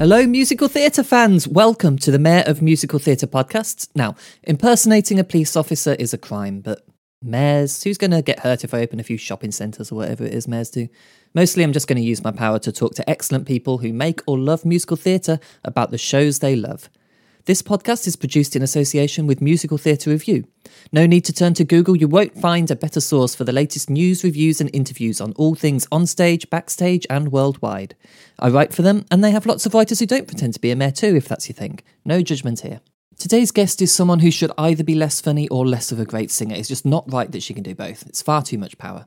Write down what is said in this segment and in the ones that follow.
Hello, musical theatre fans. Welcome to the Mayor of Musical Theatre podcast. Now, impersonating a police officer is a crime, but mayors, who's going to get hurt if I open a few shopping centres or whatever it is mayors do? Mostly, I'm just going to use my power to talk to excellent people who make or love musical theatre about the shows they love. This podcast is produced in association with Musical Theatre Review. No need to turn to Google, you won't find a better source for the latest news, reviews, and interviews on all things onstage, backstage, and worldwide. I write for them, and they have lots of writers who don't pretend to be a mayor too, if that's your thing. No judgment here. Today's guest is someone who should either be less funny or less of a great singer. It's just not right that she can do both. It's far too much power.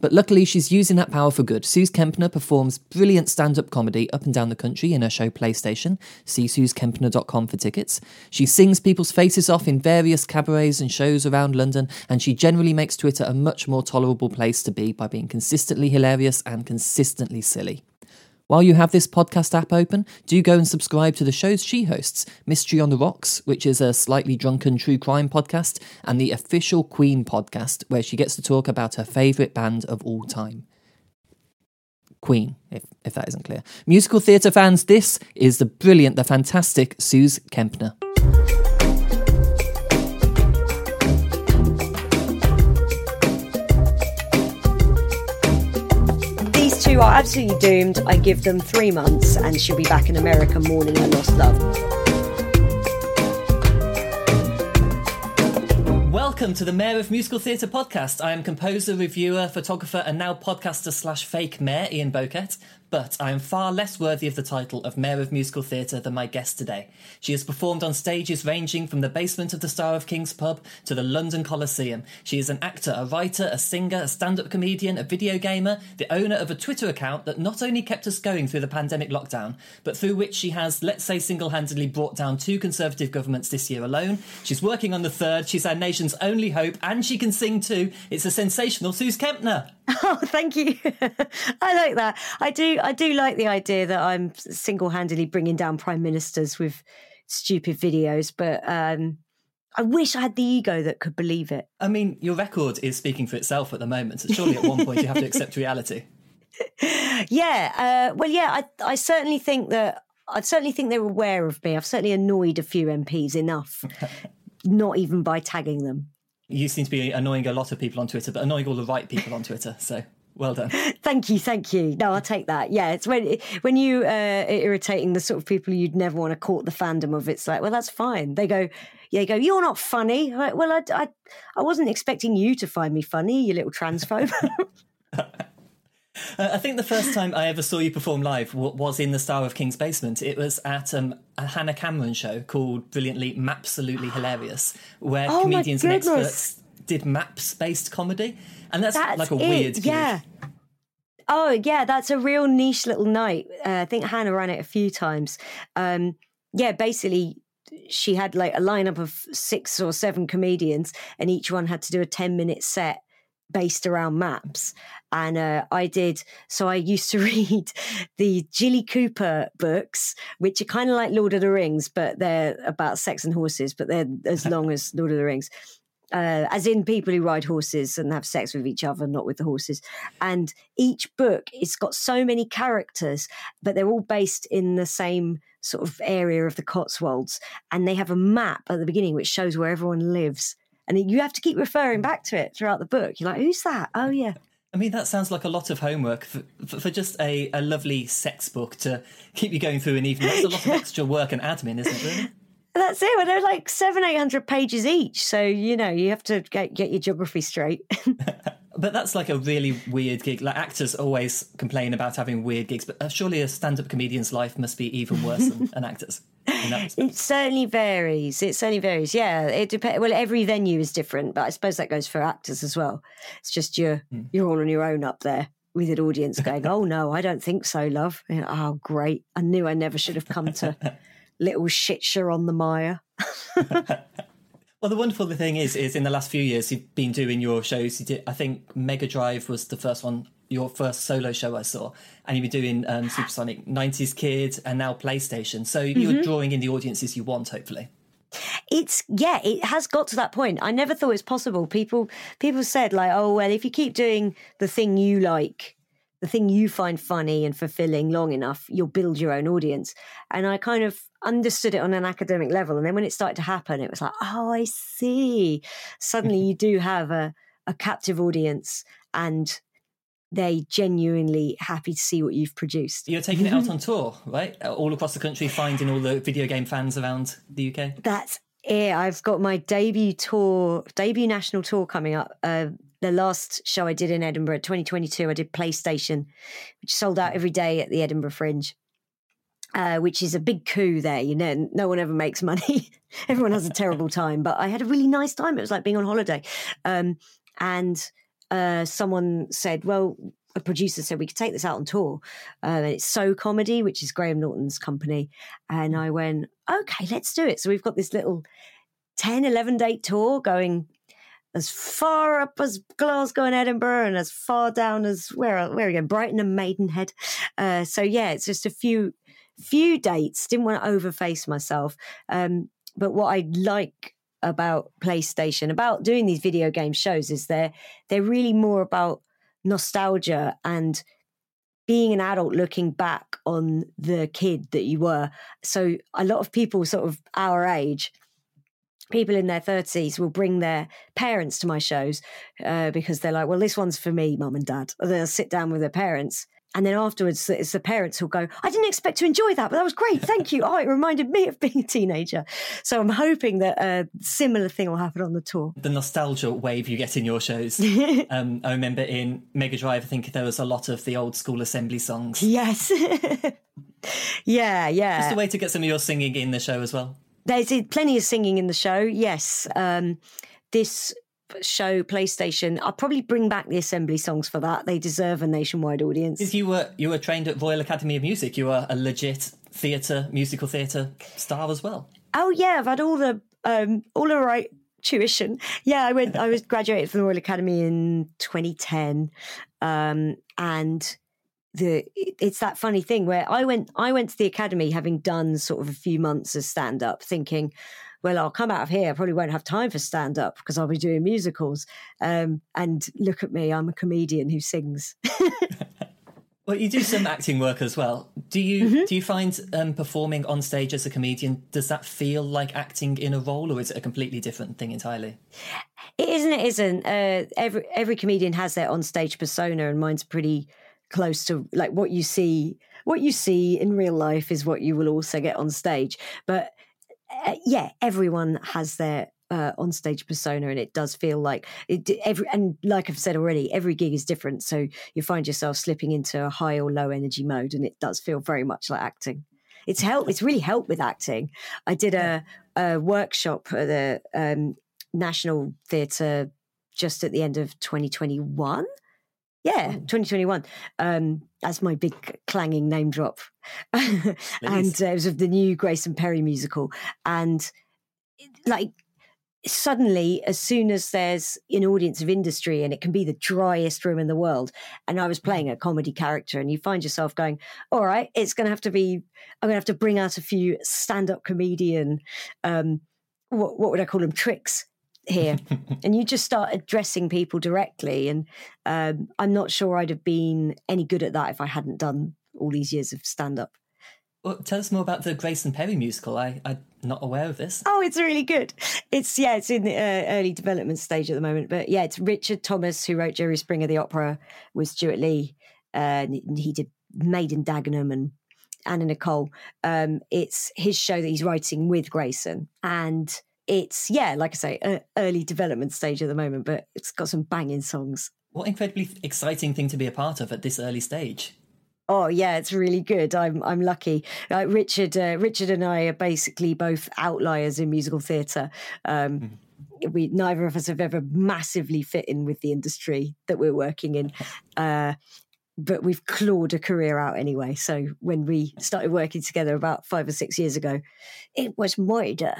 But luckily, she's using that power for good. Sooz Kempner performs brilliant stand up comedy up and down the country in her show PlayStation. See SoozKempner.com for tickets. She sings people's faces off in various cabarets and shows around London, and she generally makes Twitter a much more tolerable place to be by being consistently hilarious and consistently silly. While you have this podcast app open, do go and subscribe to the shows she hosts Mystery on the Rocks, which is a slightly drunken true crime podcast, and the official Queen podcast, where she gets to talk about her favourite band of all time. Queen, if, if that isn't clear. Musical theatre fans, this is the brilliant, the fantastic Sooz Kempner. Two are absolutely doomed. I give them three months and she'll be back in America mourning her lost love. Welcome to the Mayor of Musical Theatre podcast. I am composer, reviewer, photographer, and now podcaster slash fake mayor Ian Bowkett. But I am far less worthy of the title of Mayor of Musical Theatre than my guest today. She has performed on stages ranging from the basement of the Star of Kings pub to the London Coliseum. She is an actor, a writer, a singer, a stand up comedian, a video gamer, the owner of a Twitter account that not only kept us going through the pandemic lockdown, but through which she has, let's say, single handedly brought down two Conservative governments this year alone. She's working on the third. She's our nation's only hope, and she can sing too. It's a sensational Sooz Kempner. Oh, thank you. I like that. I do. I do like the idea that I'm single-handedly bringing down prime ministers with stupid videos, but um, I wish I had the ego that could believe it. I mean, your record is speaking for itself at the moment, so surely at one point you have to accept reality. Yeah. Uh, well, yeah. I, I certainly think that. I certainly think they're aware of me. I've certainly annoyed a few MPs enough, not even by tagging them. You seem to be annoying a lot of people on Twitter, but annoying all the right people on Twitter. So well done. Thank you, thank you. No, I'll take that. Yeah, it's when when you uh, are irritating the sort of people you'd never want to court the fandom of. It's like, well, that's fine. They go, yeah, they go, you're not funny. Like, well, I, I, I wasn't expecting you to find me funny, you little transphobe. Uh, I think the first time I ever saw you perform live w- was in the Star of King's basement. It was at um, a Hannah Cameron show called Brilliantly Absolutely Hilarious, where Oh comedians and experts did maps based comedy. And that's, That's like a it, weird gig. yeah. Oh yeah, that's a real niche little night. Uh, I think Hannah ran it a few times. Um, yeah, basically, she had like a lineup of six or seven comedians, and each one had to do a ten minute set based around maps. And uh, I did. So I used to read the Jilly Cooper books, which are kind of like Lord of the Rings, but they're about sex and horses, but they're as long as Lord of the Rings uh, as in people who ride horses and have sex with each other, not with the horses. And each book, it's got so many characters, but they're all based in the same sort of area of the Cotswolds. And they have a map at the beginning which shows where everyone lives. And you have to keep referring back to it throughout the book. You're like, who's that? Oh, yeah. I mean, that sounds like a lot of homework for, for, just a, a lovely sex book to keep you going through an evening. That's a lot of extra work and admin, isn't it, really? That's it. Well, they're like seven, eight hundred pages each. So, you know, you have to get, get your geography straight. But that's like a really weird gig. Like actors always complain about having weird gigs, but uh, surely a stand-up comedian's life must be even worse than an actor's. In that respect. It certainly varies. It certainly varies. Yeah, it depends. Well, every venue is different, but I suppose that goes for actors as well. It's just you're you're all on your own up there with an audience going, "Oh no, I don't think so, love." And, oh, great! I knew I never should have come to Little Shitshire on the Mire. Well, the wonderful thing is, is in the last few years you've been doing your shows. You did, I think, Mega Drive was the first one, your first solo show I saw, and you've been doing um, Supersonic, '90s Kid, and now PlayStation. So you're drawing in the audiences you want, hopefully. It's yeah, it has got to that point. I never thought it was possible. People people said like, "Oh well, if you keep doing the thing you like." The thing you find funny and fulfilling long enough, you'll build your own audience. And I kind of understood it on an academic level. And then when it started to happen, it was like, oh, I see. Suddenly you do have a, a captive audience and they genuinely happy to see what you've produced. You're taking it out on tour, right? All across the country, finding all the video game fans around the UK. That's it. I've got my debut tour, debut national tour coming up. Uh, the last show I did in Edinburgh, 2022, I did PlayStation, which sold out every day at the Edinburgh Fringe. Uh, which is a big coup there. You know, no one ever makes money. Everyone has a terrible time, but I had a really nice time. It was like being on holiday. Um, and uh, someone said, well, a producer said we could take this out on tour. Uh, it's So Comedy, which is Graham Norton's company. And I went, okay, let's do it. So we've got this little 10, 11 date tour going as far up as Glasgow and Edinburgh and as far down as where, where again, Brighton and Maidenhead. Uh, so yeah, it's just a few, few dates. Didn't want to overface myself. Um, but what I like about PlayStation, about doing these video game shows is they're they're really more about nostalgia and being an adult looking back on the kid that you were. So a lot of people sort of our age people in their 30s will bring their parents to my shows uh, because they're like, well, this one's for me, mum and dad. And they'll sit down with their parents and then afterwards, it's the parents who'll go, I didn't expect to enjoy that, but that was great. Thank you. Oh, it reminded me of being a teenager. So I'm hoping that a similar thing will happen on the tour. The nostalgia wave you get in your shows. um, I remember in Mega Drive, I think there was a lot of the old school assembly songs. Yes. yeah, yeah. Just a way to get some of your singing in the show as well. There's plenty of singing in the show, yes. Um, this show PlayStation, I'll probably bring back the assembly songs for that. They deserve a nationwide audience. Because you were you were trained at Royal Academy of Music. You were a legit theatre, musical theatre star as well. Oh yeah, I've had all the um all the right tuition. Yeah, I went I was graduated from the Royal Academy in 2010. Um and the it's that funny thing where I went I went to the academy having done sort of a few months of stand up thinking well, I'll come out of here. I probably won't have time for stand up because I'll be doing musicals. Um, and look at me, I'm a comedian who sings. well, you do some acting work as well. Do you mm-hmm. do you find um, performing on stage as a comedian does that feel like acting in a role, or is it a completely different thing entirely? It isn't. It isn't. Uh, every every comedian has their on stage persona, and mine's pretty close to like what you see. What you see in real life is what you will also get on stage, but uh, yeah, everyone has their uh, on stage persona, and it does feel like it. Every and like I've said already, every gig is different, so you find yourself slipping into a high or low energy mode, and it does feel very much like acting. It's helped It's really helped with acting. I did a, a workshop at the um, National Theatre just at the end of 2021 yeah, 2021. Um, that's my big clanging name drop. and uh, it was of the new Grayson Perry musical. And like, suddenly, as soon as there's an audience of industry and it can be the driest room in the world, and I was playing mm-hmm. a comedy character, and you find yourself going, All right, it's going to have to be, I'm going to have to bring out a few stand up comedian, um, what, what would I call them, tricks here and you just start addressing people directly and um, i'm not sure i'd have been any good at that if i hadn't done all these years of stand up well, tell us more about the Grayson Perry musical. I, I'm not aware of this. Oh, it's really good. It's yeah, it's in the uh, early development stage at the moment. But yeah, it's Richard Thomas who wrote Jerry Springer the opera with Stewart Lee. Uh, he did Made in Dagenham and Anna Nicole. Um, it's his show that he's writing with Grayson, and it's yeah, like I say, early development stage at the moment, but it's got some banging songs. What incredibly exciting thing to be a part of at this early stage. Oh yeah, it's really good. I'm I'm lucky. Uh, Richard uh, Richard and I are basically both outliers in musical theatre. Um, mm we neither of us have ever massively fit in with the industry that we're working in. Uh, but we've clawed a career out anyway. So when we started working together about five or six years ago, it was murder.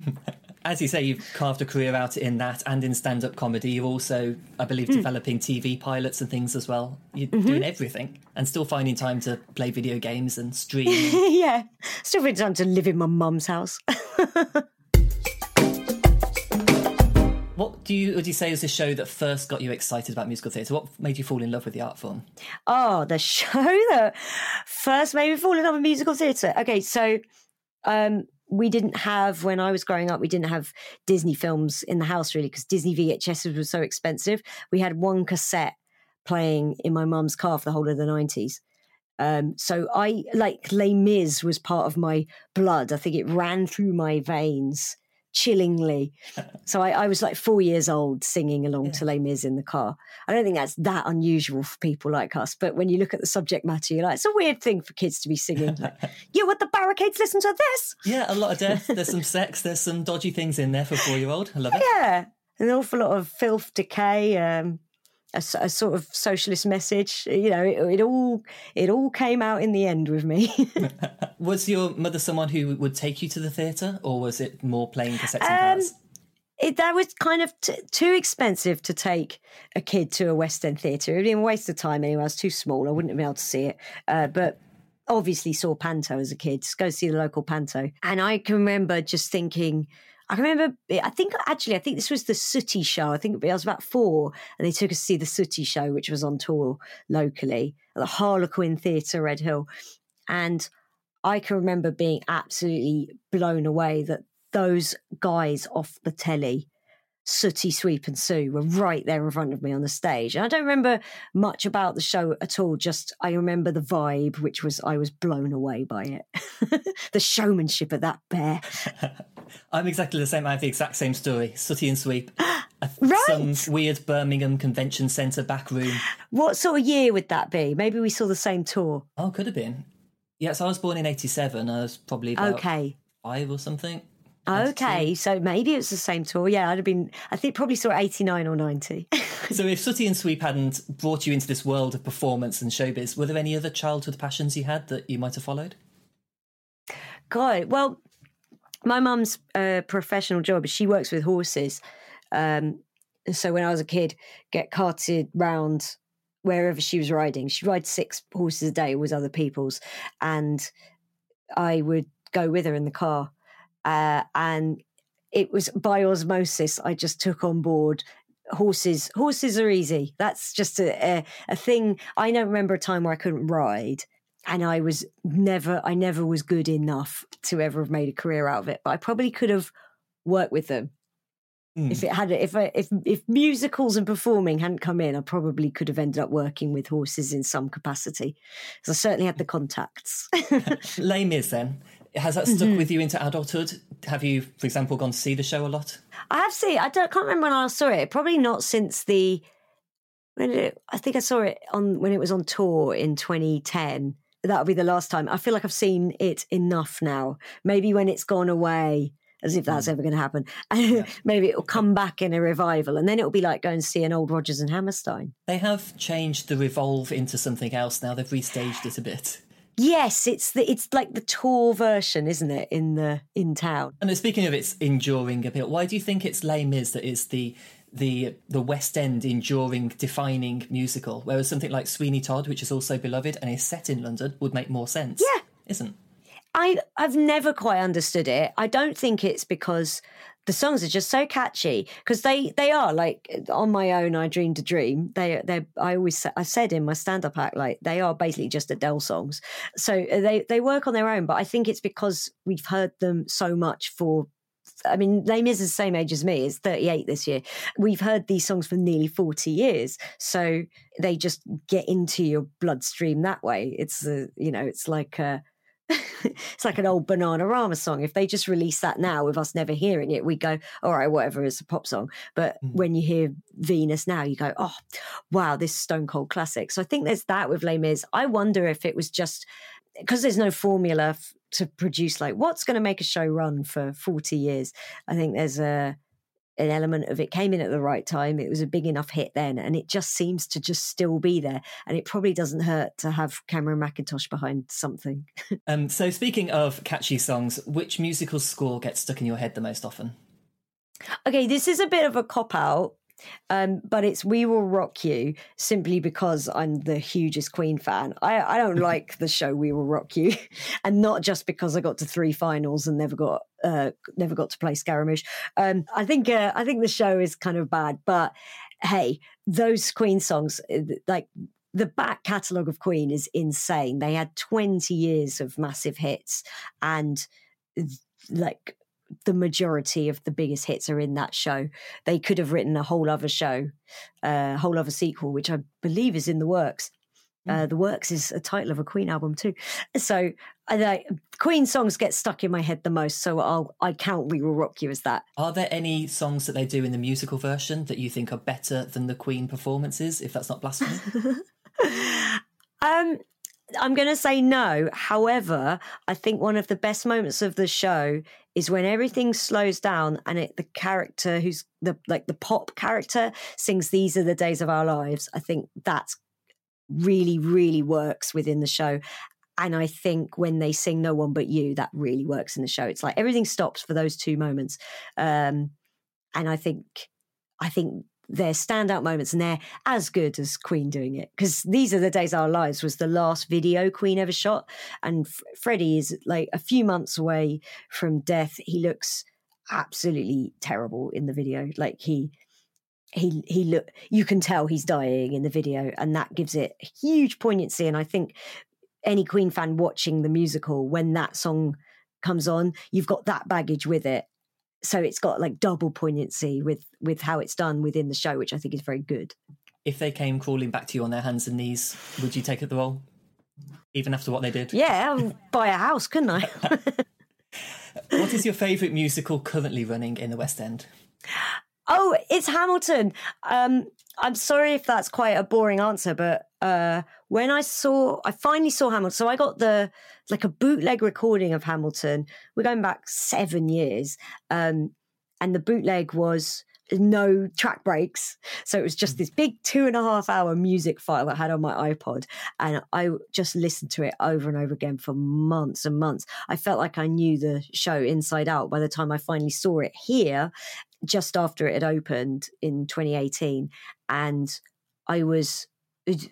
as you say, you've carved a career out in that and in stand up comedy. You're also, I believe, mm. developing TV pilots and things as well. You're mm-hmm. doing everything and still finding time to play video games and stream. yeah, still finding time to live in my mum's house. What do you would you say is the show that first got you excited about musical theatre? What made you fall in love with the art form? Oh, the show that first made me fall in love with musical theatre. Okay, so um, we didn't have when I was growing up. We didn't have Disney films in the house really because Disney VHSs were so expensive. We had one cassette playing in my mum's car for the whole of the nineties. Um, so I like Les Mis was part of my blood. I think it ran through my veins chillingly. so I, I, was like four years old singing along yeah. to Les Mis in the car. I don't think that's that unusual for people like us. But when you look at the subject matter, you're like, it's a weird thing for kids to be singing. Like, you with the barricades, listen to this. Yeah, a lot of death. There's some sex. There's some dodgy things in there for a four year old. I love it. Yeah. An awful lot of filth, decay, um, a, a, sort of socialist message. You know, it, it, all it all came out in the end with me. was your mother someone who would take you to the theatre, or was it more playing cassettes and um, It, that was kind of t- too expensive to take a kid to a West End theatre. It would be a waste of time anyway. I was too small. I wouldn't have been able to see it. Uh, but obviously saw Panto as a kid. Just go see the local Panto. And I can remember just thinking, I can remember, I think actually, I think this was the Sooty show. I think I was about four, and they took us to see the Sooty show, which was on tour locally at the Harlequin Theatre, Redhill. And I can remember being absolutely blown away that those guys off the telly Sooty, Sweep, and Sue were right there in front of me on the stage. And I don't remember much about the show at all. Just I remember the vibe, which was I was blown away by it. the showmanship of that bear. I'm exactly the same. I have the exact same story. Sooty and Sweep. right. Some weird Birmingham Convention Centre back room. What sort of year would that be? Maybe we saw the same tour. Oh, could have been. Yes, I was born in '87. I was probably okay five or something. Okay, so maybe it's the same tour. Yeah, I'd have been. I think probably saw eighty nine or ninety. so, if Sooty and Sweep hadn't brought you into this world of performance and showbiz, were there any other childhood passions you had that you might have followed? God, well, my mum's uh, professional job is she works with horses. Um, so when I was a kid, get carted round wherever she was riding. She rides six horses a day with other people's, and I would go with her in the car uh, and it was by osmosis. I just took on board horses. Horses are easy. That's just a, a, a thing. I don't remember a time where I couldn't ride, and I was never, I never was good enough to ever have made a career out of it. But I probably could have worked with them. Mm. If it had, if I, if if musicals and performing hadn't come in, I probably could have ended up working with horses in some capacity. So I certainly had the contacts. Les Mis then has that stuck mm-hmm. with you into adulthood? Have you, for example, gone to see the show a lot? I have seen. I don't can't remember when I saw it. Probably not since the. When it, I think I saw it on when it was on tour in 2010. That'll be the last time. I feel like I've seen it enough now. Maybe when it's gone away, as if that's mm. ever going to happen. Yeah. Maybe it'll come back in a revival, and then it'll be like going to see an old Rodgers and Hammerstein. They have changed the Revolve into something else now. They've restaged it a bit. Yes, it's the it's like the tour version, isn't it? In the in town. And speaking of its enduring appeal, why do you think it's Les Mis that is the the the West End enduring, defining musical, whereas something like Sweeney Todd, which is also beloved and is set in London, would make more sense? Yeah, isn't? I I've never quite understood it. I don't think it's because the songs are just so catchy because they they are like on my own i dreamed a dream they they i always i said in my stand-up act like they are basically just adele songs so uh, they they work on their own but i think it's because we've heard them so much for I mean, Mis is the same age as me. It's 38 this year. We've heard these songs for nearly 40 years. So they just get into your bloodstream that way. It's, a, you know, it's like a, it's like an old Bananarama song. If they just release that now with us never hearing it, we go, all right, whatever, it's a pop song. But mm. when you hear Venus now, you go, oh, wow, this stone cold classic. So I think there's that with Les Mis. I wonder if it was just because there's no formula f- to produce like what's going to make a show run for 40 years. I think there's a an element of it came in at the right time. It was a big enough hit then, and it just seems to just still be there. And it probably doesn't hurt to have Cameron Mackintosh behind something. um, so, speaking of catchy songs, which musical score gets stuck in your head the most often? Okay, this is a bit of a cop out. Um, but it's We Will Rock You simply because I'm the hugest Queen fan. I, I don't like the show We Will Rock You, and not just because I got to three finals and never got uh, never got to play Scaramouche. Um, I think uh, I think the show is kind of bad, but hey, those Queen songs, uh, like the back catalogue of Queen is insane. They had 20 years of massive hits and like the majority of the biggest hits are in that show. They could have written a whole other show, a uh, whole other sequel, which I believe is in the works. Uh, hmm. the works is a title of a Queen album too. So uh, Queen songs get stuck in my head the most. So I'll I count "We Will Rock You" as that. Are there any songs that they do in the musical version that you think are better than the Queen performances? If that's not blasphemy. um, I'm going to say no. However, I think one of the best moments of the show is when everything slows down and it, the character who's the like the pop character sings "These are the days of our lives." I think that's really, really works within the show. And I think when they sing "No One But You," that really works in the show. It's like everything stops for those two moments, um, and I think I think their standout moments and they're as good as Queen doing it. Because these are the days our lives was the last video Queen ever shot. And F- Freddie is like a few months away from death. He looks absolutely terrible in the video. Like he he he look you can tell he's dying in the video and that gives it huge poignancy. And I think any Queen fan watching the musical when that song comes on you've got that baggage with it so it's got like double poignancy with with how it's done within the show, which I think is very good. If they came crawling back to you on their hands and knees, would you take up the role, even after what they did? Yeah, I'll buy a house, couldn't I? what is your favourite musical currently running in the West End? Oh, it's Hamilton. Um, I'm sorry if that's quite a boring answer, but uh, when I saw, I finally saw Hamilton. So I got the like a bootleg recording of Hamilton. We're going back seven years, um, and the bootleg was no track breaks. So it was just this big two and a half hour music file I had on my iPod. And I just listened to it over and over again for months and months. I felt like I knew the show inside out by the time I finally saw it here just after it had opened in 2018. And I was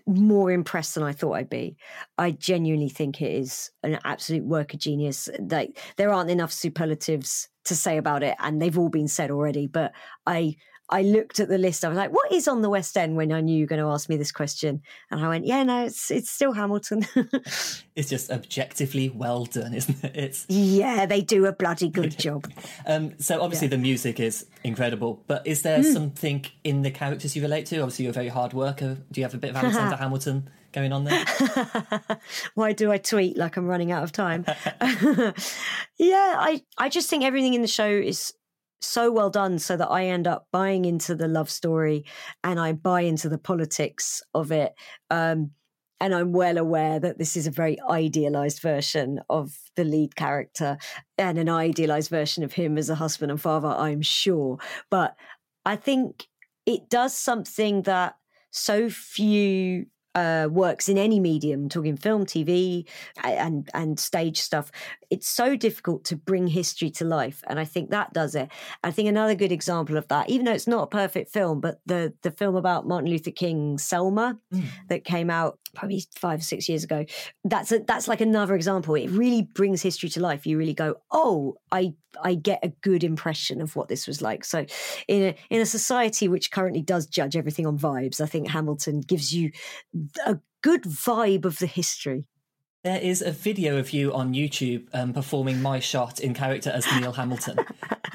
more impressed than I thought I'd be. I genuinely think it is an absolute work of genius. Like there aren't enough superlatives to say about it, and they've all been said already. But I I looked at the list. I was like, "What is on the West End?" When I knew you were going to ask me this question, and I went, "Yeah, no, it's it's still Hamilton." it's just objectively well done, isn't it? It's yeah, they do a bloody good job. um, so obviously yeah. the music is incredible, but is there mm. something in the characters you relate to? Obviously, you're a very hard worker. Do you have a bit of Alexander Hamilton going on there? Why do I tweet like I'm running out of time? yeah, I I just think everything in the show is so well done so that I end up buying into the love story and I buy into the politics of it. Um, and I'm well aware that this is a very idealized version of the lead character and an idealized version of him as a husband and father, I'm sure. But I think it does something that so few uh, works in any medium, talking film, TV, and and stage stuff. It's so difficult to bring history to life, and I think that does it. I think another good example of that, even though it's not a perfect film, but the the film about Martin Luther King, Selma, mm. that came out probably five or six years ago. That's a, that's like another example. It really brings history to life. You really go, oh, I I get a good impression of what this was like. So, in a in a society which currently does judge everything on vibes, I think Hamilton gives you a good vibe of the history. There is a video of you on YouTube um, performing my shot in character as Neil Hamilton.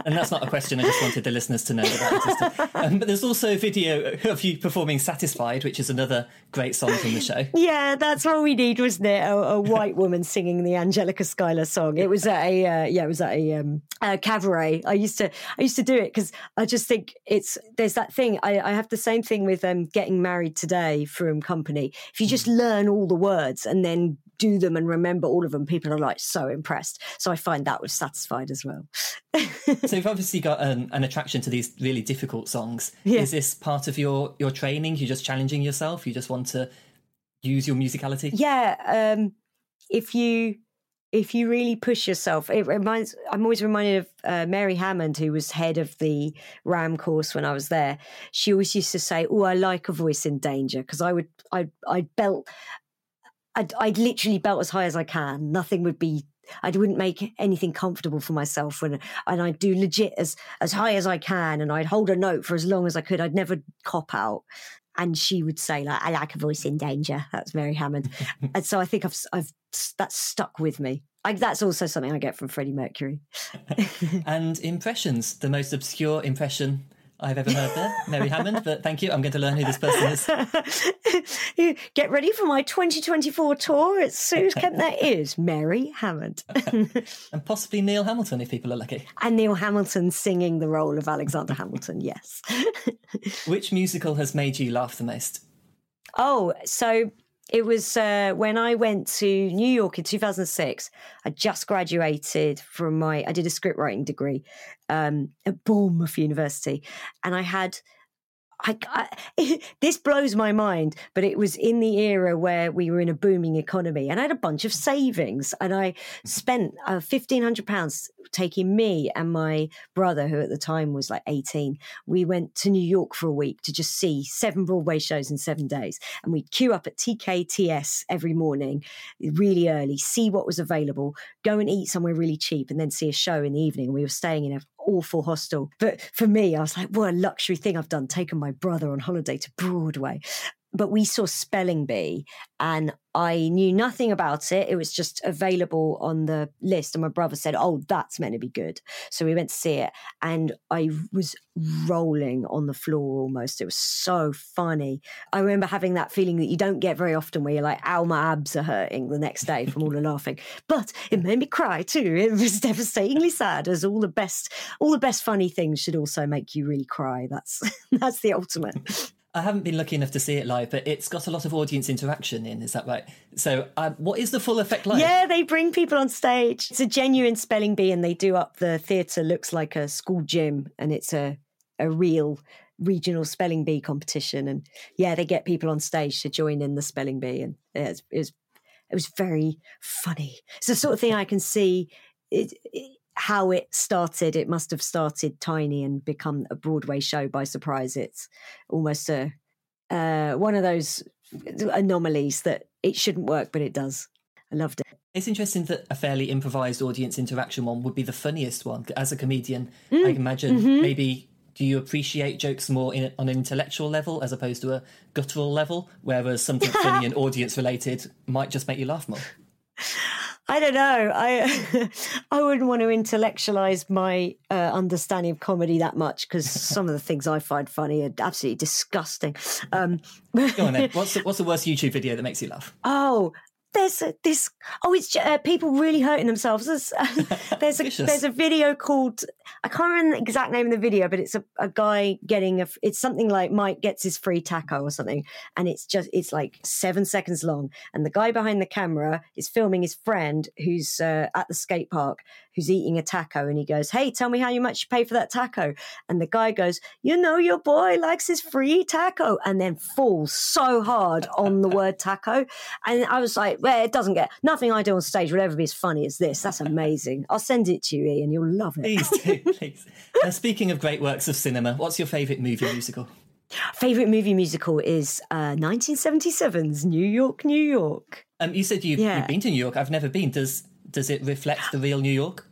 and that's not a question, I just wanted the listeners to know that. Um, but there's also a video of you performing Satisfied, which is another great song from the show. Yeah, that's what we need, wasn't it? A, a white woman singing the Angelica Schuyler song. It was at a, uh, yeah, it was at a, um, a cabaret. I used to, I used to do it because I just think it's, there's that thing. I, I have the same thing with um, getting married today from company. If you just learn all the words and then do them and remember all of them, people are like so impressed. So I find that was satisfied as well. so you've obviously got an, an, attraction to these really difficult songs. Yeah. Is this part of your your training? You're just challenging yourself. You just want to use your musicality. Yeah. Um, if you if you really push yourself, it reminds. I'm always reminded of uh, Mary Hammond, who was head of the RAM course when I was there. She always used to say, "Oh, I like a voice in danger," because I would, I, I'd belt, I'd, I'd literally belt as high as I can. Nothing would be I wouldn't make anything comfortable for myself when and I'd do legit as as high as I can and I'd hold a note for as long as I could. I'd never cop out. And she would say like, "I like a voice in danger." That's Mary Hammond, and so I think I've I've that's stuck with me. I, that's also something I get from Freddie Mercury. and impressions, the most obscure impression I've ever heard there, Mary Hammond. But thank you. I'm going to learn who this person is. Get ready for my 2024 tour at Sue's Kemp. There is Mary Hammond. and possibly Neil Hamilton, if people are lucky. And Neil Hamilton singing the role of Alexander Hamilton, yes. Which musical has made you laugh the most? Oh, so it was uh, when I went to New York in 2006. I just graduated from my, I did a script writing degree um, at Bournemouth University. And I had I, I, this blows my mind, but it was in the era where we were in a booming economy, and I had a bunch of savings, and I spent uh, fifteen hundred pounds taking me and my brother, who at the time was like eighteen. We went to New York for a week to just see seven Broadway shows in seven days, and we'd queue up at TKTS every morning, really early, see what was available, go and eat somewhere really cheap, and then see a show in the evening. We were staying in a awful hostel. But for me, I was like, what a luxury thing I've done, taken my brother on holiday to Broadway. But we saw Spelling Bee and I knew nothing about it. It was just available on the list. And my brother said, Oh, that's meant to be good. So we went to see it. And I was rolling on the floor almost. It was so funny. I remember having that feeling that you don't get very often where you're like, Ow, my abs are hurting the next day from all the laughing. But it made me cry too. It was devastatingly sad, as all the best, all the best funny things should also make you really cry. That's that's the ultimate. I haven't been lucky enough to see it live, but it's got a lot of audience interaction in. Is that right? So, um, what is the full effect like? Yeah, they bring people on stage. It's a genuine spelling bee, and they do up the theatre. Looks like a school gym, and it's a a real regional spelling bee competition. And yeah, they get people on stage to join in the spelling bee, and it was it was, very funny. It's the sort of thing I can see. It, how it started, it must have started tiny and become a Broadway show by surprise. It's almost a uh, one of those anomalies that it shouldn't work, but it does. I loved it. It's interesting that a fairly improvised audience interaction one would be the funniest one. As a comedian, mm. I imagine mm-hmm. maybe do you appreciate jokes more in, on an intellectual level as opposed to a guttural level, whereas something funny and audience related might just make you laugh more? I don't know. I I wouldn't want to intellectualize my uh, understanding of comedy that much because some of the things I find funny are absolutely disgusting. Um, Go on then. What's the, what's the worst YouTube video that makes you laugh? Oh, there's a, this oh it's uh, people really hurting themselves. There's, uh, there's a there's a video called i can't remember the exact name of the video but it's a, a guy getting a it's something like mike gets his free taco or something and it's just it's like seven seconds long and the guy behind the camera is filming his friend who's uh, at the skate park who's eating a taco and he goes hey tell me how you much you pay for that taco and the guy goes you know your boy likes his free taco and then falls so hard on the word taco and i was like where it doesn't get nothing I do on stage will ever be as funny as this. That's amazing. I'll send it to you, Ian. You'll love it. Please do, please. Now, speaking of great works of cinema, what's your favourite movie musical? Favorite movie musical is uh, 1977's New York, New York. Um, you said you've, yeah. you've been to New York. I've never been. Does does it reflect the real New York?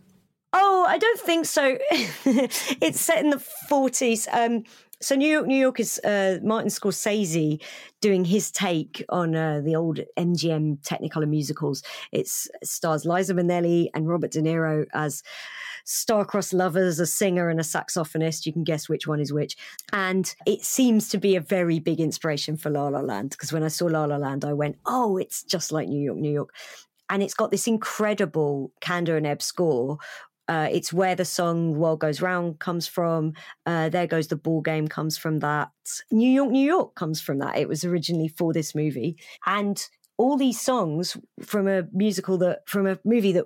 I don't think so. it's set in the 40s. Um, so New York, New York is uh, Martin Scorsese doing his take on uh, the old MGM Technicolor musicals. It stars Liza Minnelli and Robert De Niro as star-crossed lovers, a singer and a saxophonist. You can guess which one is which. And it seems to be a very big inspiration for La La Land because when I saw La La Land, I went, "Oh, it's just like New York, New York." and it's got this incredible Kander and Ebb score uh, it's where the song "World Goes Round" comes from. Uh, there goes the ball game comes from that. New York, New York comes from that. It was originally for this movie, and all these songs from a musical that from a movie that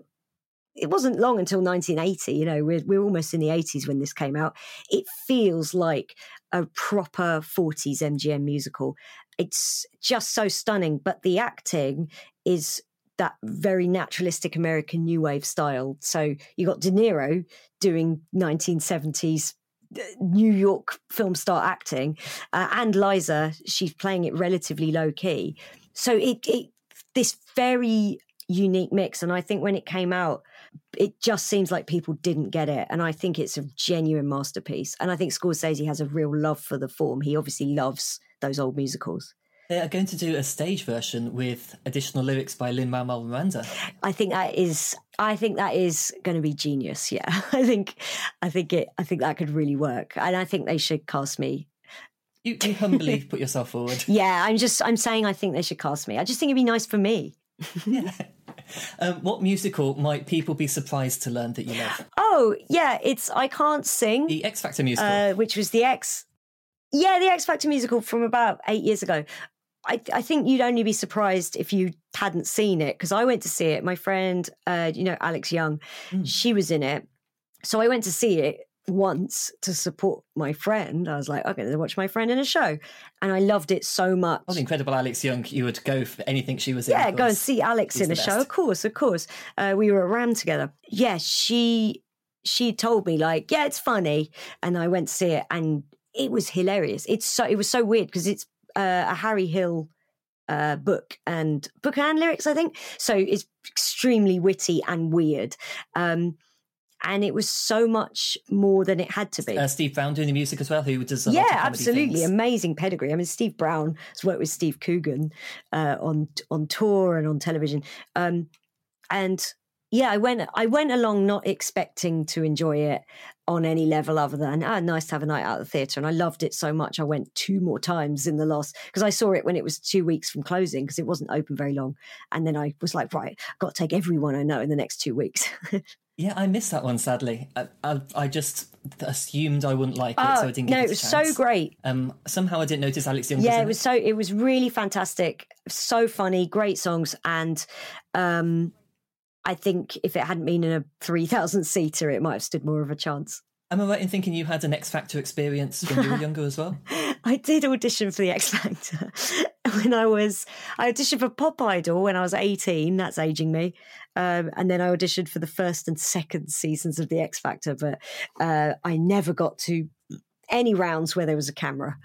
it wasn't long until 1980. You know, we're we're almost in the 80s when this came out. It feels like a proper 40s MGM musical. It's just so stunning, but the acting is that very naturalistic American New Wave style. So you got De Niro doing 1970s uh, New York film star acting, uh, and Liza, she's playing it relatively low key. So it, it this very unique mix, and I think when it came out, it just seems like people didn't get it, and I think it's a genuine masterpiece. And I think Scorsese has a real love for the form. He obviously loves those old musicals. They are going to do a stage version with additional lyrics by Lin Manuel Miranda. I think that is. I think that is going to be genius. Yeah, I think. I think it. I think that could really work, and I think they should cast me. You, you humbly put yourself forward. Yeah, I'm just. I'm saying. I think they should cast me. I just think it'd be nice for me. yeah. Um, what musical might people be surprised to learn that you love? Oh, yeah, it's I Can't Sing. The X Factor musical. Uh, which was the X. Yeah, the X Factor musical from about eight years ago. I, I, think you'd only be surprised if you hadn't seen it because I went to see it. My friend, uh, you know, Alex Young, mm. she was in it. So I went to see it once to support my friend. I was like, okay, to watch my friend in a show. And I loved it so much. Oh, incredible Alex Young. You would go for anything she was in. Yeah, go and see Alex in a show. Of course, of course. Uh, we were around together. Yeah, she she told me like, yeah, it's funny. And I went to see it and it was hilarious. It's so it was so weird because it's uh, a Harry Hill uh, book and book and lyrics, I think. So it's extremely witty and weird. Um, and it was so much more than it had to be. Uh, Steve Brown doing the music as well, who does yeah, absolutely things. amazing pedigree. I mean, Steve Brown has worked with Steve Coogan uh, on on tour and on television, um, and yeah, I went I went along not expecting to enjoy it on any level other than ah nice to have a night out of the theatre and I loved it so much I went two more times in the last because I saw it when it was two weeks from closing because it wasn't open very long and then I was like right I've got to take everyone I know in the next two weeks. yeah, I missed that one sadly. I, I, I just assumed I wouldn't like it, oh, so I didn't. No, it was so great. Um, somehow I didn't notice Alex Young. Yeah, it was so it was really fantastic, so funny, great songs, and um, I think if it hadn't been in a 3,000 seater, it might have stood more of a chance. Am I right in thinking you had an X Factor experience when you were younger as well? I did audition for the X Factor when I was, I auditioned for Pop Idol when I was 18. That's aging me. Um, and then I auditioned for the first and second seasons of the X Factor, but uh, I never got to any rounds where there was a camera.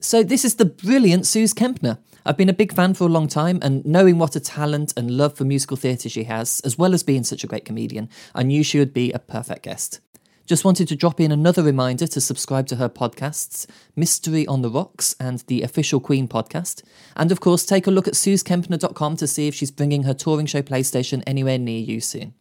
So, this is the brilliant Sooz Kempner. I've been a big fan for a long time, and knowing what a talent and love for musical theatre she has, as well as being such a great comedian, I knew she would be a perfect guest. Just wanted to drop in another reminder to subscribe to her podcasts, Mystery on the Rocks and the Official Queen podcast. And of course, take a look at SoozKempner.com to see if she's bringing her touring show PlayStation anywhere near you soon.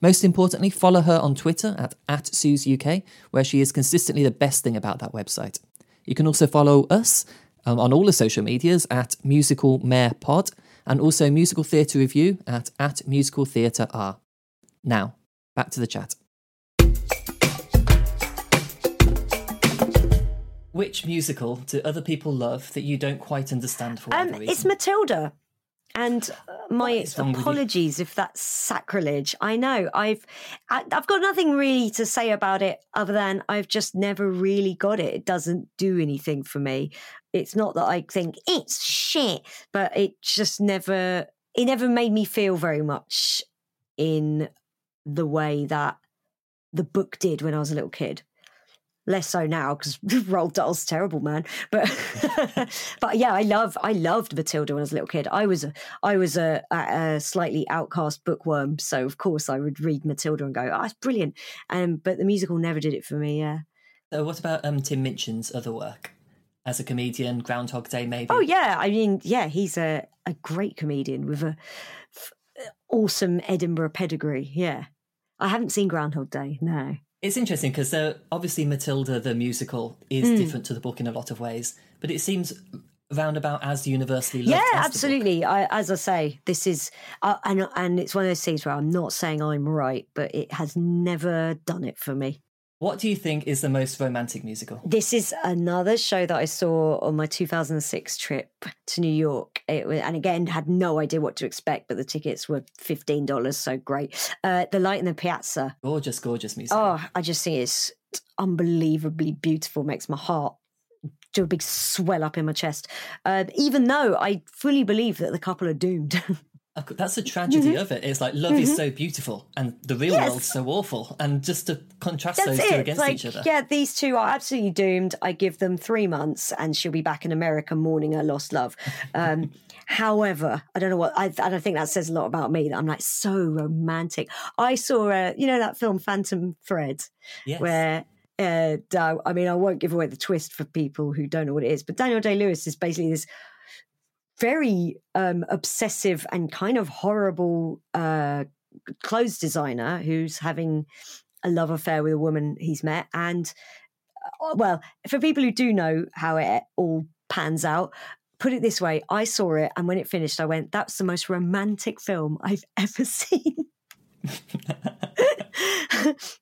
Most importantly, follow her on Twitter at, at SoozUK, where she is consistently the best thing about that website. You can also follow us um, on all the social medias at Musical Mayor Pod and also Musical Theatre Review at, at Musical Theatre R. Now, back to the chat. Which musical do other people love that you don't quite understand for um, It's Matilda. And uh, my apologies if that's sacrilege. I know I've I've got nothing really to say about it other than I've just never really got it. It doesn't do anything for me. It's not that I think it's shit, but it just never it never made me feel very much in the way that the book did when I was a little kid less so now because Roald Dahl's terrible, man. But but yeah, I love I loved Matilda when I was a little kid. I was a I was a, a, slightly outcast bookworm, so of course I would read Matilda and go, "Oh, it's brilliant." Um, but the musical never did it for me. Yeah. So what about um Tim Minchin's other work as a comedian? Groundhog Day, maybe. Oh yeah, I mean, yeah, he's a a great comedian with a f- awesome Edinburgh pedigree. Yeah. I haven't seen Groundhog Day. No. It's interesting because uh, obviously Matilda the musical is mm. different to the book in a lot of ways, but it seems roundabout as universally yeah absolutely I, as i say this is uh, and and it's one of those things where i'm not saying i'm right but it has never done it for me what do you think is the most romantic musical? This is another show that I saw on my 2006 trip to New York. It was, and again, had no idea what to expect, but the tickets were $15, so great. Uh, the Light in the Piazza. Gorgeous, gorgeous music. Oh, I just think it's unbelievably beautiful, makes my heart do a big swell up in my chest. Uh, even though I fully believe that the couple are doomed. That's the tragedy of it. It's like love is so beautiful and the real Yes. world's so awful. And just to contrast That's those it. two against like, each other. yeah, these two are absolutely doomed. I give them three months, and she'll be back in America mourning her lost love. Um, however, I don't know what I, I don't think that says a lot about me. That I'm like so romantic. I saw, uh, you know, that film Phantom Thread, Yes. where. Uh, I mean, I won't give away the twist for people who don't know what it is, but Daniel Day Lewis is basically this very um, obsessive and kind of horrible uh, clothes designer who's having a love affair with a woman he's met. And uh, well, for people who do know how it all pans out, put it this way I saw it, and when it finished, I went, That's the most romantic film I've ever seen.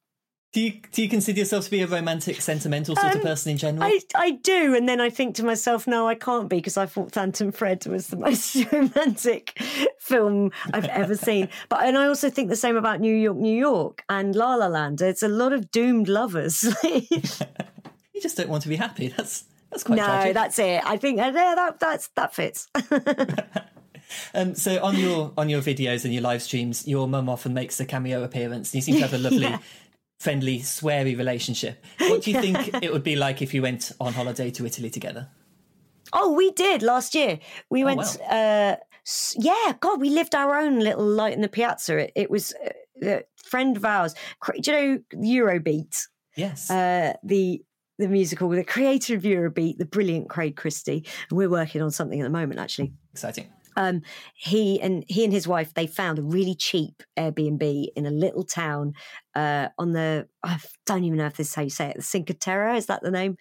Do you do you consider yourself to be a romantic, sentimental sort of Um, person in general? I, I do, and then I think to myself, no, I can't be because I thought Phantom Thread was the most romantic film I've ever seen. But and I also think the same about New York, New York, and La La Land. It's a lot of doomed lovers. you just don't want to be happy. That's that's quite no, tragic. that's it. I think uh, yeah, that that's that fits. Um, so on your on your videos and your live streams, your mum often makes a cameo appearance. And you seem to have a lovely, Yeah. Friendly, sweary relationship. What do you think it would be like if you went on holiday to Italy together? oh, we did last year. We went. wow. uh, yeah, God, we lived our own little light in the piazza. It, it was uh, a friend of ours. Do you know Eurobeat? Yes. uh, the the musical, the creator of Eurobeat, the brilliant Craig Christie. And we're working on something at the moment, actually. Exciting. Um, he and he and his wife they found a really cheap Airbnb in a little town uh, on the I don't even know if this is how you say it. The Cinque Terre is that the name?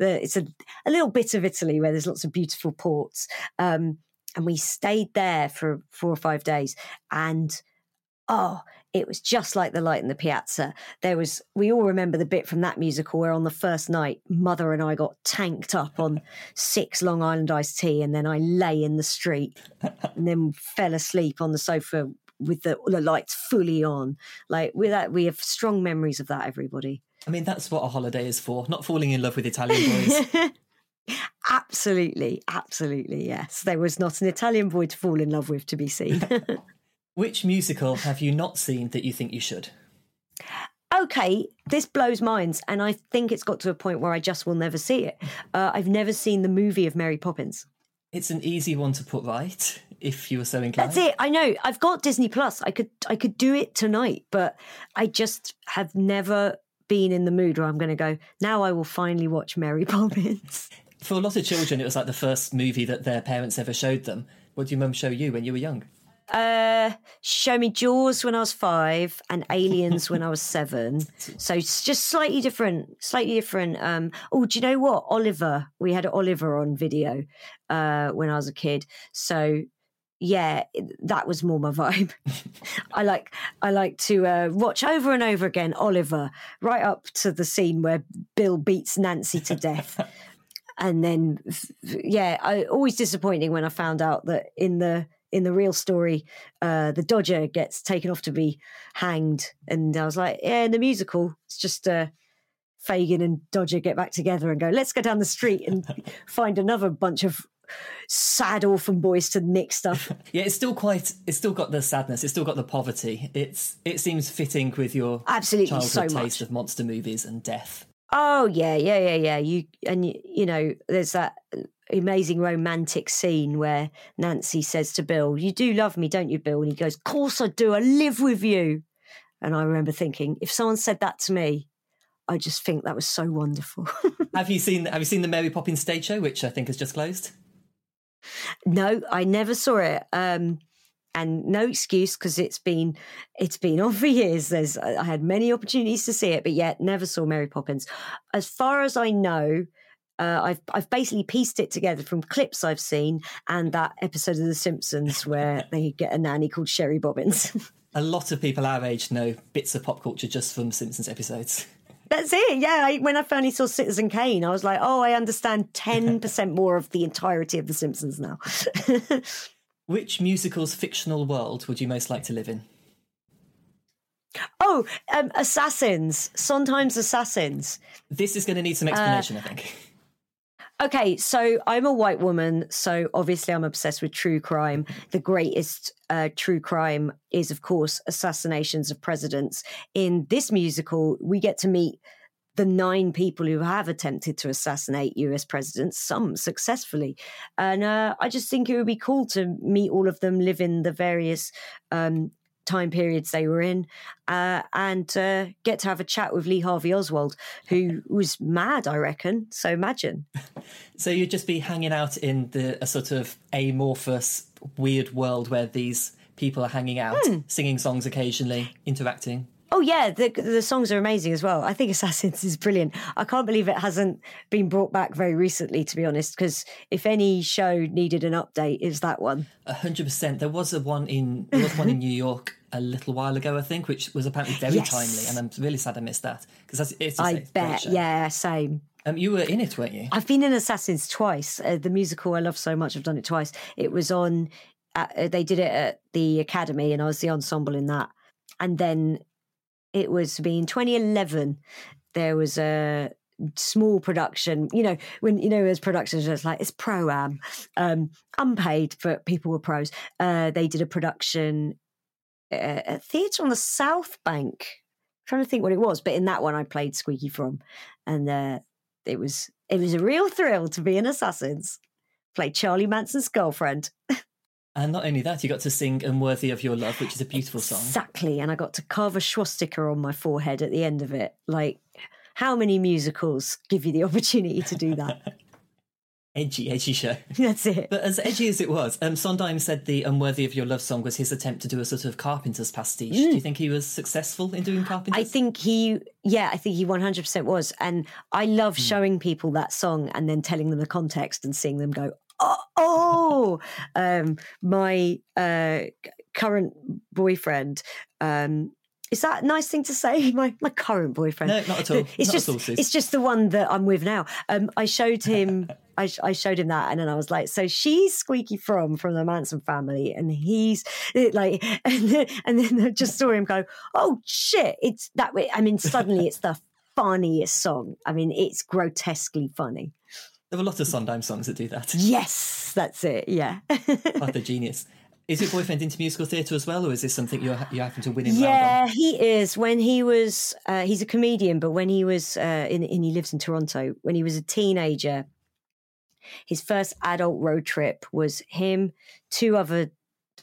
The, it's a a little bit of Italy where there's lots of beautiful ports. Um, and we stayed there for four or five days, and oh, it was just like the light in the piazza. There was, we all remember the bit from that musical where on the first night, mother and I got tanked up on six Long Island iced tea, and then I lay in the street and then fell asleep on the sofa with the, the lights fully on. Like, with that, we have strong memories of that, everybody. I mean, that's what a holiday is for. Not falling in love with Italian boys. absolutely, absolutely, yes. There was not an Italian boy to fall in love with to be seen. Which musical have you not seen that you think you should? okay, this blows minds, and I think it's got to a point where I just will never see it. Uh, I've never seen the movie of Mary Poppins. It's an easy one to put right if you were so inclined. That's it. I know. I've got Disney Plus. I could I could do it tonight, but I just have never been in the mood where I'm going to go. Now I will finally watch Mary Poppins. For a lot of children, it was like the first movie that their parents ever showed them. What did your mum show you when you were young? Uh, show me Jaws when I was five and Aliens when I was seven. So it's just slightly different, slightly different. Um, oh, do you know what? Oliver, we had Oliver on video uh, when I was a kid. So yeah, that was more my vibe. I like I like to uh, watch over and over again Oliver, right up to the scene where Bill beats Nancy to death. and then yeah, I, always disappointing when I found out that in the in the real story, uh, the Dodger gets taken off to be hanged, and I was like, yeah, in the musical, it's just uh, Fagin and Dodger get back together and go, let's go down the street and find another bunch of sad orphan boys to nick stuff. Yeah, it's still quite. It's still got the sadness. It's still got the poverty. It's. It seems fitting with your Absolutely, childhood so taste much. of monster movies and death. Oh yeah, yeah, yeah, yeah. You and you, you know, there's that amazing romantic scene where Nancy says to Bill, "You do love me, don't you, Bill?" And he goes, course I do. I live with you." And I remember thinking, if someone said that to me, I just think that was so wonderful. have you seen? Have you seen the Mary Poppins stage show, which I think has just closed? no, I never saw it. Um, and no excuse because it's been it's been on for years. There's I had many opportunities to see it, but yet never saw Mary Poppins. As far as I know, uh, I've I've basically pieced it together from clips I've seen and that episode of The Simpsons where they get a nanny called Sherry Bobbins. A lot of people our age know bits of pop culture just from Simpsons episodes. That's it. Yeah. I, when I finally saw Citizen Kane, I was like, oh, I understand ten percent more of the entirety of The Simpsons now. Which musical's fictional world would you most like to live in? oh, um, Assassins. Sometimes Assassins. This is going to need some explanation, I think. Okay, so I'm a white woman, so obviously I'm obsessed with true crime. The greatest uh, true crime is, of course, assassinations of presidents. In this musical, we get to meet the nine people who have attempted to assassinate US presidents, some successfully. And uh, I just think it would be cool to meet all of them, live in the various um, time periods they were in, uh, and uh, get to have a chat with Lee Harvey Oswald, who was mad, I reckon. So imagine. So you'd just be hanging out in the a sort of amorphous, weird world where these people are hanging out, Hmm. singing songs occasionally, interacting. Oh yeah, the the songs are amazing as well. I think Assassins is brilliant. I can't believe it hasn't been brought back very recently, to be honest. Because if any show needed an update, it's that one. A hundred percent. There was a one in there was one in New York a little while ago, I think, which was apparently very Yes. timely, and I'm really sad I missed that because it's. I great bet. Yeah, same. Um, you were in it, weren't you? I've been in Assassins twice. Uh, the musical I love so much. I've done it twice. It was on. Uh, they did it at the Academy, and I was the ensemble in that. And then it was being 2011. There was a small production. You know, when you know there's productions, it's like it's pro am, um, unpaid, but people were pros. Uh, they did a production uh, at theatre on the South Bank. trying to think what it was, but in that one I played Squeaky Fromme, and uh, it was it was a real thrill to be in Assassins. play Charlie Manson's girlfriend. And not only that, you got to sing "Unworthy of Your Love," which is a beautiful song. Exactly, and I got to carve a swastika on my forehead at the end of it. Like, how many musicals give you the opportunity to do that? Edgy, edgy show. That's it. But as edgy as it was, um, Sondheim said the "Unworthy of Your Love" song was his attempt to do a sort of Carpenter's pastiche. Do you think he was successful in doing Carpenter's? Mm. I think he, yeah, I think he 100% was. And I love Hmm. showing people that song and then telling them the context and seeing them go, oh, oh. um, my uh, current boyfriend, um, is that a nice thing to say? My my current boyfriend. No, not at all. It's Not just all, it's just the one that I'm with now. Um, I showed him I, I showed him that, and then I was like, so she's Squeaky Fromme from the Manson family, and he's eh, like, and then, and then I just saw him go, oh shit, it's that way. I mean, suddenly it's the funniest song. I mean, it's grotesquely funny. There were a lot of Sondheim songs that do that. Yes, that's it. Yeah. Arthur Genius. Is your boyfriend into musical theatre as well, or is this something you're you happen to win him Yeah, he is. When he was, uh, he's a comedian, but when he was, uh, in, and he lives in Toronto, when he was a teenager, his first adult road trip was him, two other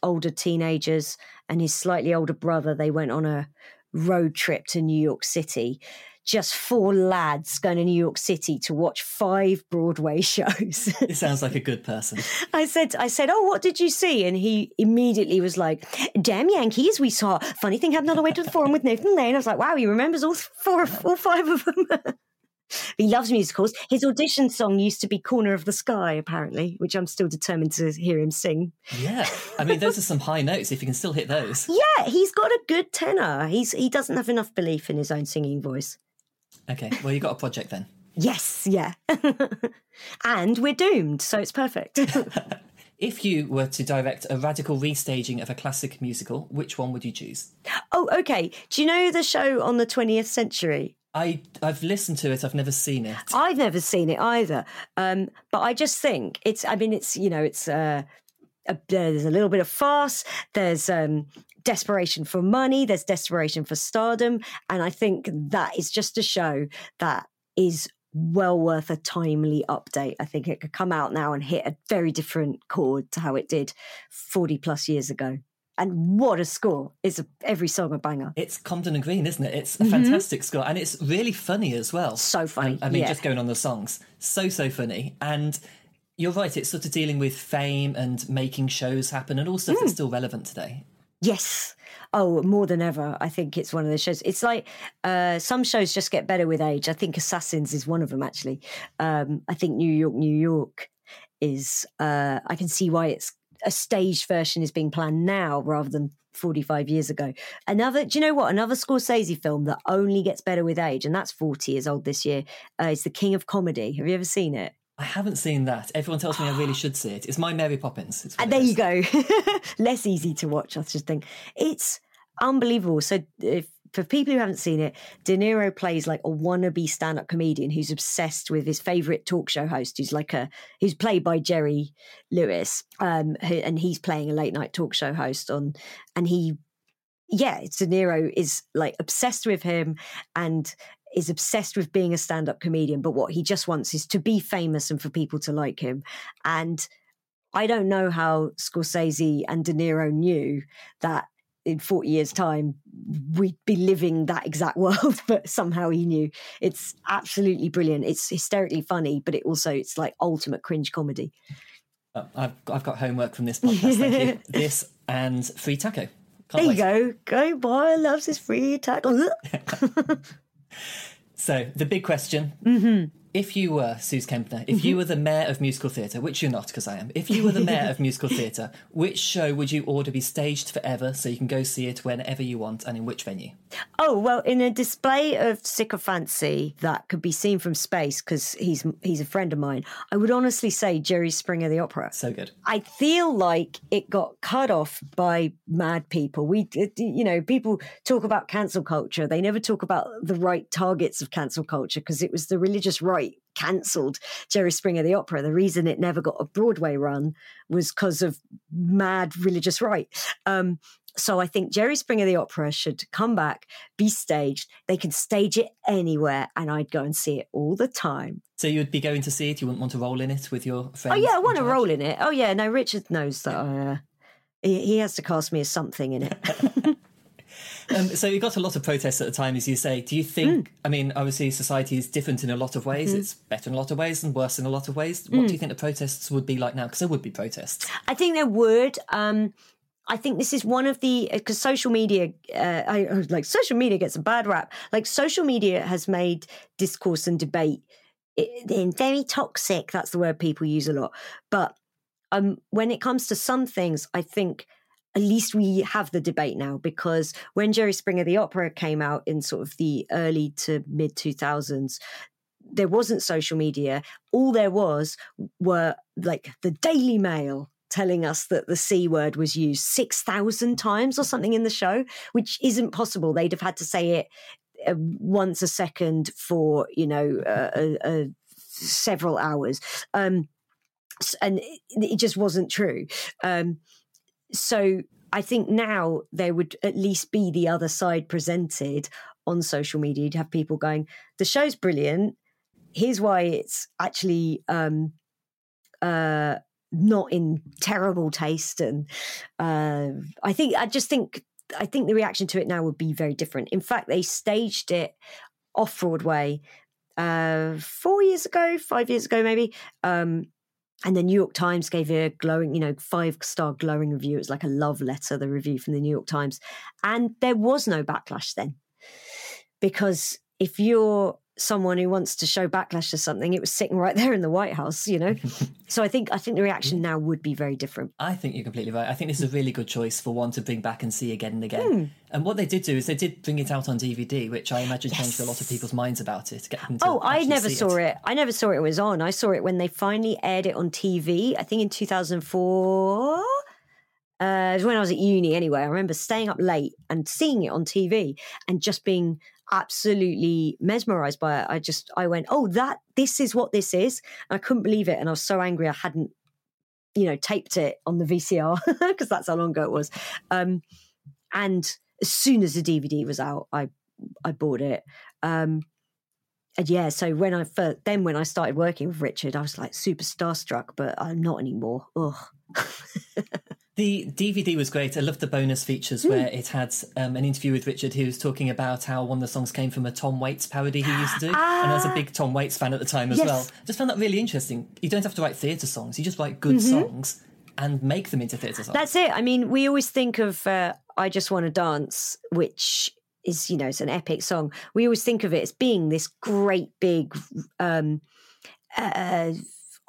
older teenagers, and his slightly older brother. They went on a road trip to New York City. Just four lads going to New York City to watch five Broadway shows. It sounds like a good person. I said, I said, oh, what did you see? And he immediately was like, damn Yankees, we saw funny thing happened on the way to the forum with Nathan Lane. I was like, wow, he remembers all four, all five of them. he loves musicals. His audition song used to be Corner of the Sky, apparently, which I'm still determined to hear him sing. Yeah, I mean those are some high notes. If you can still hit those, Yeah, he's got a good tenor. He's he doesn't have enough belief in his own singing voice. Okay. Well, you got a project then. Yes, yeah. and we're doomed, so it's perfect. If you were to direct a radical restaging of a classic musical, which one would you choose? oh, okay. Do you know the show on the 20th century? I I've listened to it. I've never seen it. I've never seen it either. Um, but I just think it's, I mean, it's, you know, it's, uh, a, there's a little bit of farce. There's um, desperation for money. There's desperation for stardom. And I think that is just a show that is well worth a timely update. I think it could come out now and hit a very different chord to how it did 40 plus years ago. And what a score! Is a, every song a banger? It's Comden and Green, isn't it? It's a fantastic score, and it's really funny as well. Mm-hmm. So funny, Um, I mean, yeah. just going on the songs, so so funny. And you're right; it's sort of dealing with fame and making shows happen, and all stuff Mm. that's still relevant today. Yes. Oh, more than ever. I think it's one of the shows. It's like uh, some shows just get better with age. I think Assassins is one of them, actually. Um, I think New York, New York is, uh, I can see why it's a staged version is being planned now rather than 45 years ago. Another, do you know what? Another Scorsese film that only gets better with age, and that's 40 years old this year, uh, is The King of Comedy. Have you ever seen it? I haven't seen that. Everyone tells me I really should see it. It's my Mary Poppins. It's And there you go. Less easy to watch, I just think. It's unbelievable. So if for people who haven't seen it, De Niro plays like a wannabe stand-up comedian who's obsessed with his favorite talk show host, who's like a who's played by Jerry Lewis, um, who, and he's playing a late night talk show host on, and he, yeah, De Niro is like obsessed with him and is obsessed with being a stand-up comedian, but what he just wants is to be famous and for people to like him, and. I don't know how Scorsese and De Niro knew that in 40 years time we'd be living that exact world but somehow he knew. It's absolutely brilliant. It's hysterically funny but it also it's like ultimate cringe comedy. Uh, I've, I've got homework from this podcast thank you. This and free taco. Can't there wait. you go go boy loves his free taco so the big question. Mm-hmm if you were Sooz Kempner, if you mm-hmm. were the mayor of musical theatre, which you're not because I am, if you were the mayor of musical theatre, which show would you order be staged forever so you can go see it whenever you want and in which venue? Oh, well, in a display of sycophancy that could be seen from space because he's he's a friend of mine, I would honestly say Jerry Springer the Opera. So good. I feel like it got cut off by mad people. We, you know, people talk about cancel culture. They never talk about the right targets of cancel culture because it was the religious right right cancelled Jerry Springer the Opera. The reason it never got a Broadway run was because of mad religious right. Um, so I think Jerry Springer the Opera should come back, be staged. They can stage it anywhere, and I'd go and see it all the time. So you'd be going to see it. You wouldn't want to role in it with your friends. Oh yeah, I want to role in it. Oh yeah, no, Richard knows that. I, uh, he, he has to cast me as something in it. Um, so you got a lot of protests at the time, as you say. Do you think? Mm. I mean, obviously, society is different in a lot of ways. Mm. It's better in a lot of ways and worse in a lot of ways. What mm. do you think the protests would be like now? Because there would be protests. I think there would. Um, I think this is one of the because social media, uh, I, like social media gets a bad rap. Like social media has made discourse and debate it, very toxic. That's the word people use a lot. But um, when it comes to some things, I think at least we have the debate now because when Jerry Springer the opera came out in sort of the early to mid 2000s there wasn't social media all there was were like the Daily Mail telling us that the C word was used 6,000 times or something in the show, which isn't possible. They'd have had to say it uh, once a second for, you know, uh, uh, several hours. Um, and it, it, just wasn't true. Um, so I think now there would at least be the other side presented on social media. You'd have people going, the show's brilliant. Here's why it's actually um, uh, not in terrible taste. And uh, I think, I just think, I think the reaction to it now would be very different. In fact, they staged it off Broadway uh, four years ago, five years ago, maybe. Um, and the New York Times gave it a glowing, you know, five star glowing review. It was like a love letter, the review from the New York Times. And there was no backlash then. Because if you're someone who wants to show backlash to something, it was sitting right there in the White House, you know. so I think I think the reaction now would be very different. I think you're completely right. I think this is a really good choice for one to bring back and see again and again. Mm. And what they did do is they did bring it out on DVD, which I imagine yes. changed a lot of people's minds about it. oh, I never saw it. it. I never saw it was on. I saw it when they finally aired it on TV. I think in 2004. Uh, it was when I was at uni anyway. I remember staying up late and seeing it on TV and just being absolutely mesmerized by it. I just, I went, oh, that, this is what this is. And I couldn't believe it. And I was so angry I hadn't, you know, taped it on the VCR because that's how long ago it was. Um, and as soon as the DVD was out, I, I bought it. Um, and yeah, so when I first, then when I started working with Richard, I was like super starstruck, but I'm not anymore. Ugh. The DVD was great. I loved the bonus features mm. where it had um, an interview with Richard who was talking about how one of the songs came from a Tom Waits parody he used to do. Ah. And I was a ah. big Tom Waits fan at the time as yes. well. Just found that really interesting. You don't have to write theatre songs, you just write good mm-hmm. songs and make them into theatre songs. That's it. I mean, we always think of uh, I Just Want to Dance, which is, you know, it's an epic song. We always think of it as being this great big. Um, uh,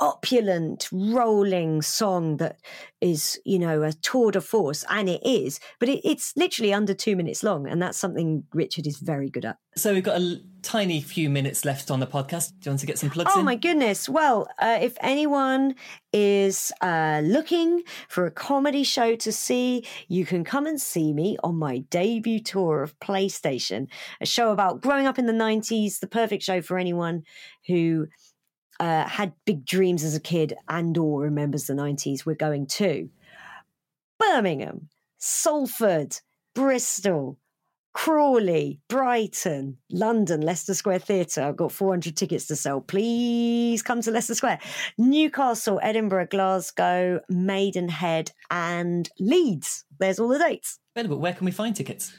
opulent, rolling song that is, you know, a tour de force, and it is, but it, it's literally under two minutes long, and that's something Richard is very good at. So we've got a tiny few minutes left on the podcast. Do you want to get some plugs oh in? my goodness. Well, uh, if anyone is uh, looking for a comedy show to see, you can come and see me on my debut tour of PlayStation, a show about growing up in the 90s, the perfect show for anyone who uh, had big dreams as a kid and or remembers the 90s. We're going to Birmingham, Salford, Bristol, Crawley, Brighton, London, Leicester Square Theatre. I've got 400 tickets to sell. Please come to Leicester Square. Newcastle, Edinburgh, Glasgow, Maidenhead, and Leeds. There's all the dates. but where can we find tickets?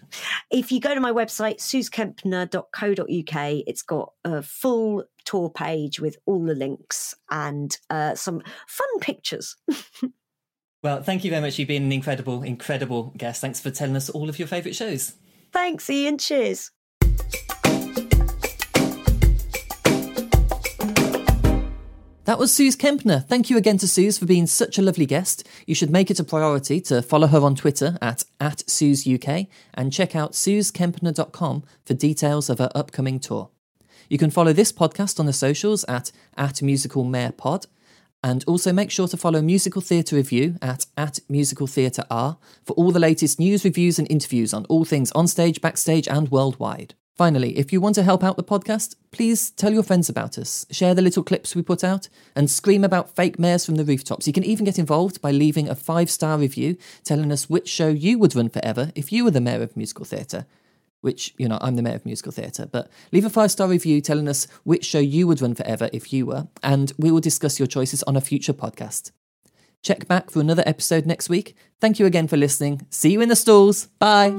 If you go to my website, soozkempner.co.uk, it's got a full tour page with all the links and uh, some fun pictures. well, thank you very much. You've been an incredible, incredible guest. Thanks for telling us all of your favourite shows. Thanks, Ian. Cheers. That was Sooz Kempner. Thank you again to Sooz for being such a lovely guest. You should make it a priority to follow her on Twitter at, at SoozUK and check out soozkempner.com for details of her upcoming tour. You can follow this podcast on the socials at, at musical mayor pod, and also make sure to follow Musical Theatre Review at, at Musical Theatre R for all the latest news, reviews, and interviews on all things on stage, backstage, and worldwide. Finally, if you want to help out the podcast, please tell your friends about us, share the little clips we put out, and scream about fake mayors from the rooftops. You can even get involved by leaving a five star review telling us which show you would run forever if you were the mayor of musical theatre. Which, you know, I'm the mayor of musical theatre, but leave a five star review telling us which show you would run forever if you were, and we will discuss your choices on a future podcast. Check back for another episode next week. Thank you again for listening. See you in the stalls. Bye.